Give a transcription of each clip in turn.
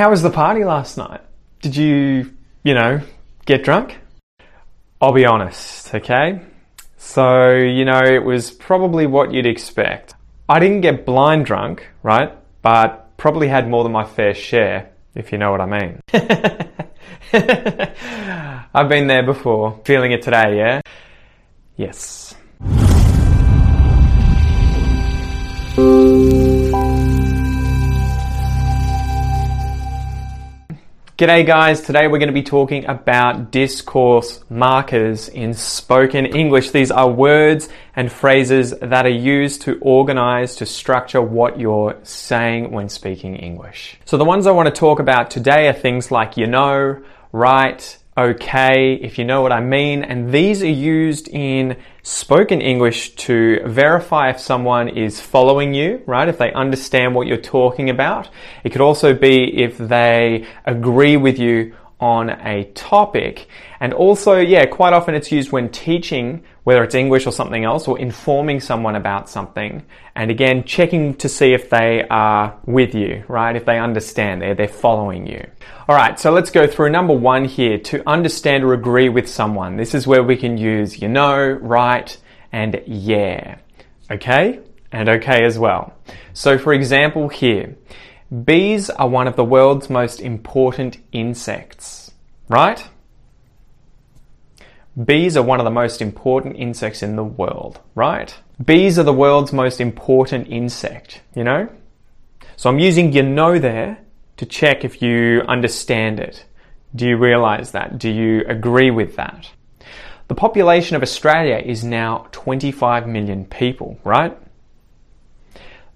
how was the party last night? Did you, you know, get drunk? I'll be honest, okay? So, you know, it was probably what you'd expect. I didn't get blind drunk, right? But probably had more than my fair share, if you know what I mean. I've been there before. Feeling it today, yeah? Yes. G'day guys, today we're going to be talking about discourse markers in spoken English. These are words and phrases that are used to organize, to structure what you're saying when speaking English. So the ones I want to talk about today are things like you know, right, okay, if you know what I mean. And these are used in spoken English to verify if someone is following you, right? If they understand what you're talking about. It could also be if they agree with you on a topic. And also, yeah, quite often it's used when teaching, whether it's English or something else, or informing someone about something. And again, checking to see if they are with you, right? If they understand, they're, they're following you. All right, so let's go through number one here to understand or agree with someone. This is where we can use you know, right, and yeah. Okay? And okay as well. So for example here, Bees are one of the world's most important insects, right? Bees are one of the most important insects in the world, right? Bees are the world's most important insect, you know? So I'm using you know there to check if you understand it. Do you realize that? Do you agree with that? The population of Australia is now 25 million people, right?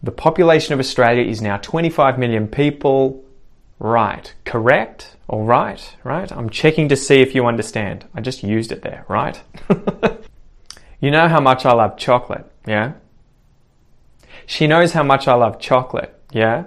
The population of Australia is now 25 million people. Right. Correct? All right. Right. I'm checking to see if you understand. I just used it there, right? you know how much I love chocolate, yeah? She knows how much I love chocolate, yeah?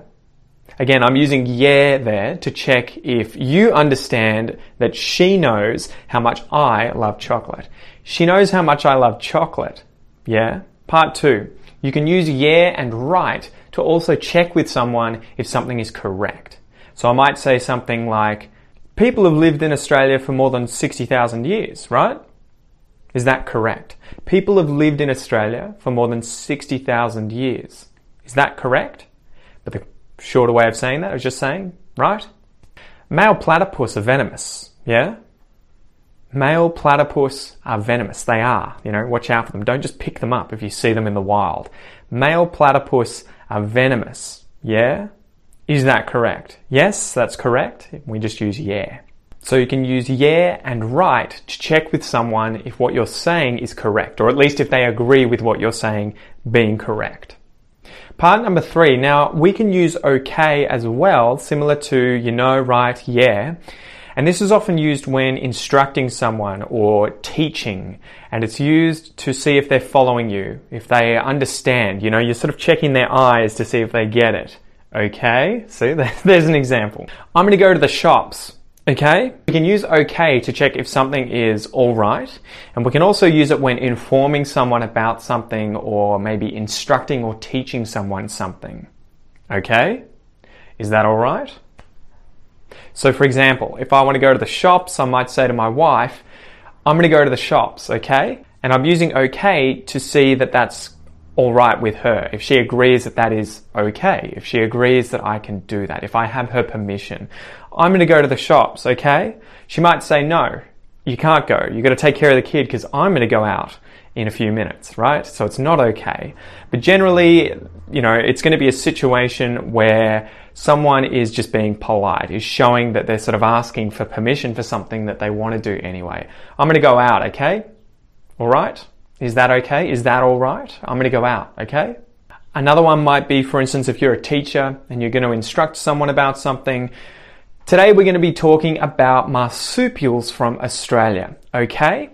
Again, I'm using yeah there to check if you understand that she knows how much I love chocolate. She knows how much I love chocolate, yeah? Part two. You can use yeah and right to also check with someone if something is correct. So I might say something like, people have lived in Australia for more than 60,000 years, right? Is that correct? People have lived in Australia for more than 60,000 years. Is that correct? But the shorter way of saying that is just saying, right? Male platypus are venomous, yeah? Male platypus are venomous. They are. You know, watch out for them. Don't just pick them up if you see them in the wild. Male platypus are venomous. Yeah? Is that correct? Yes, that's correct. We just use yeah. So you can use yeah and right to check with someone if what you're saying is correct, or at least if they agree with what you're saying being correct. Part number three. Now we can use okay as well, similar to you know, right, yeah. And this is often used when instructing someone or teaching, and it's used to see if they're following you, if they understand. You know, you're sort of checking their eyes to see if they get it. Okay, see, there's an example. I'm going to go to the shops. Okay, we can use okay to check if something is alright, and we can also use it when informing someone about something or maybe instructing or teaching someone something. Okay, is that alright? So, for example, if I want to go to the shops, I might say to my wife, I'm going to go to the shops, okay? And I'm using okay to see that that's all right with her. If she agrees that that is okay, if she agrees that I can do that, if I have her permission, I'm going to go to the shops, okay? She might say, no, you can't go. You've got to take care of the kid because I'm going to go out in a few minutes, right? So it's not okay. But generally, you know, it's going to be a situation where someone is just being polite, is showing that they're sort of asking for permission for something that they want to do anyway. I'm going to go out, okay? All right? Is that okay? Is that all right? I'm going to go out, okay? Another one might be, for instance, if you're a teacher and you're going to instruct someone about something. Today we're going to be talking about marsupials from Australia, okay?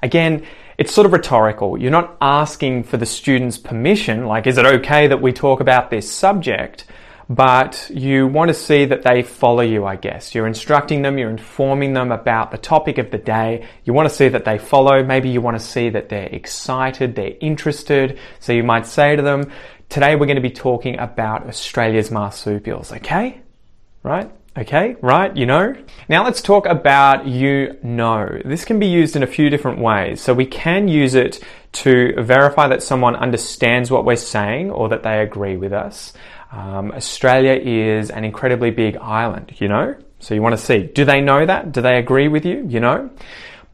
Again, it's sort of rhetorical. You're not asking for the student's permission, like, is it okay that we talk about this subject? But you want to see that they follow you, I guess. You're instructing them, you're informing them about the topic of the day. You want to see that they follow. Maybe you want to see that they're excited, they're interested. So you might say to them, Today we're going to be talking about Australia's marsupials, okay? right? Okay, right, you know? Now let's talk about you know. This can be used in a few different ways. So we can use it to verify that someone understands what we're saying or that they agree with us. Um, Australia is an incredibly big island, you know? So you want to see, do they know that? Do they agree with you? You know?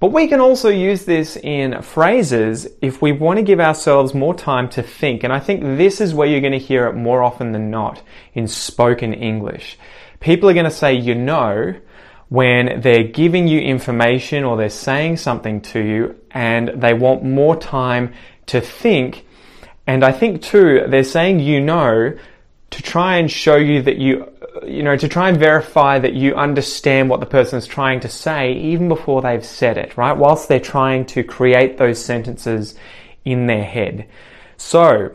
But we can also use this in phrases if we want to give ourselves more time to think. And I think this is where you're going to hear it more often than not in spoken English. People are going to say, you know, when they're giving you information or they're saying something to you and they want more time to think. And I think too, they're saying you know to try and show you that you, you know, to try and verify that you understand what the person is trying to say even before they've said it, right? Whilst they're trying to create those sentences in their head. So,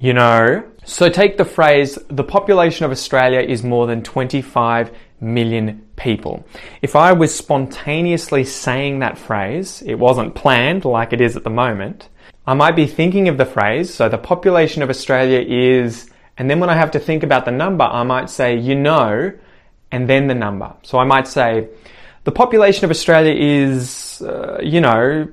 you know, so take the phrase, the population of Australia is more than 25 million people. If I was spontaneously saying that phrase, it wasn't planned like it is at the moment, I might be thinking of the phrase, so the population of Australia is and then when I have to think about the number, I might say, you know, and then the number. So I might say, the population of Australia is, uh, you know,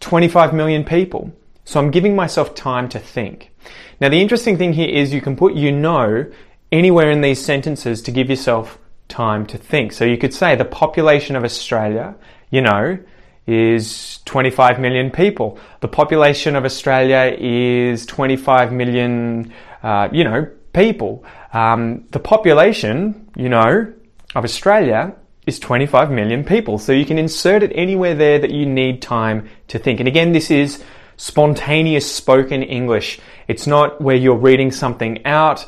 25 million people. So I'm giving myself time to think. Now, the interesting thing here is you can put you know anywhere in these sentences to give yourself time to think. So you could say the population of Australia, you know, is 25 million people. The population of Australia is 25 million uh, you know, people. Um, the population, you know, of Australia is 25 million people. So you can insert it anywhere there that you need time to think. And again, this is spontaneous spoken English. It's not where you're reading something out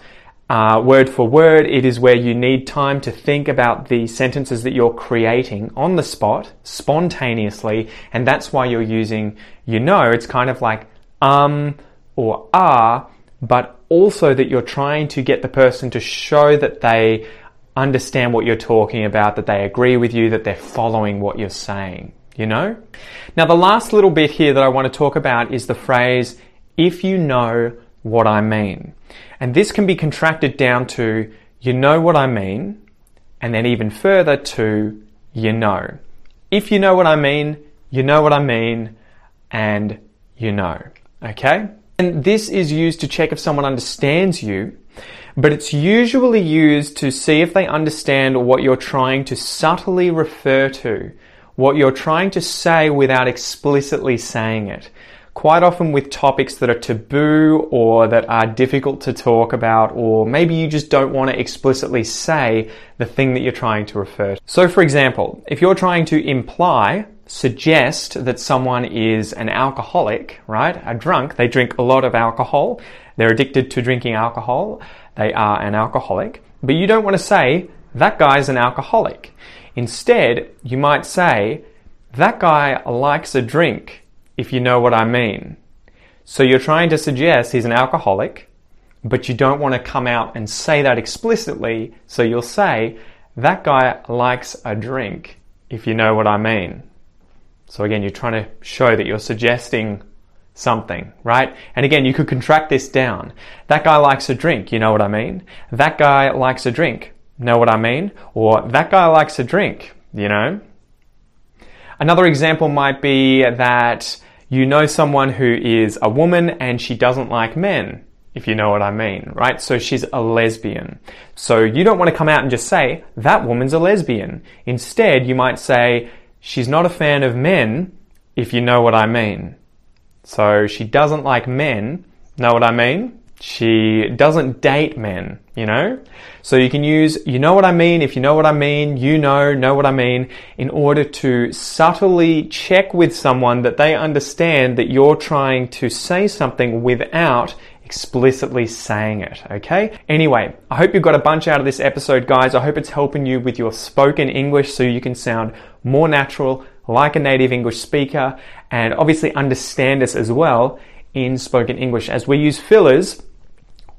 uh, word for word. It is where you need time to think about the sentences that you're creating on the spot, spontaneously. And that's why you're using, you know, it's kind of like um or are, but also that you're trying to get the person to show that they understand what you're talking about, that they agree with you, that they're following what you're saying, you know? Now, the last little bit here that I want to talk about is the phrase, if you know what I mean. And this can be contracted down to, you know what I mean, and then even further to, you know. If you know what I mean, you know what I mean, and you know. Okay? And this is used to check if someone understands you, but it's usually used to see if they understand what you're trying to subtly refer to, what you're trying to say without explicitly saying it. Quite often with topics that are taboo or that are difficult to talk about, or maybe you just don't want to explicitly say the thing that you're trying to refer to. So, for example, if you're trying to imply suggest that someone is an alcoholic, right? A drunk, they drink a lot of alcohol, they're addicted to drinking alcohol, they are an alcoholic, but you don't want to say, that guy's an alcoholic. Instead, you might say, that guy likes a drink, if you know what I mean. So you're trying to suggest he's an alcoholic, but you don't want to come out and say that explicitly, so you'll say, that guy likes a drink, if you know what I mean. So again, you're trying to show that you're suggesting something, right? And again, you could contract this down. That guy likes a drink, you know what I mean? That guy likes a drink, know what I mean? Or that guy likes a drink, you know? Another example might be that you know someone who is a woman and she doesn't like men, if you know what I mean, right? So she's a lesbian. So you don't want to come out and just say, that woman's a lesbian. Instead, you might say, she's not a fan of men, if you know what I mean. So she doesn't like men, know what I mean? She doesn't date men, you know? So you can use, you know what I mean, if you know what I mean, you know, know what I mean, in order to subtly check with someone that they understand that you're trying to say something without explicitly saying it, okay? Anyway, I hope you got a bunch out of this episode, guys. I hope it's helping you with your spoken English so you can sound more natural, like a native English speaker, and obviously understand us as well in spoken English as we use fillers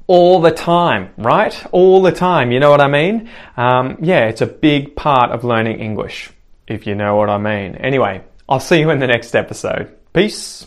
all the time, right? All the time, you know what I mean? Um, yeah, it's a big part of learning English, if you know what I mean. Anyway, I'll see you in the next episode. Peace.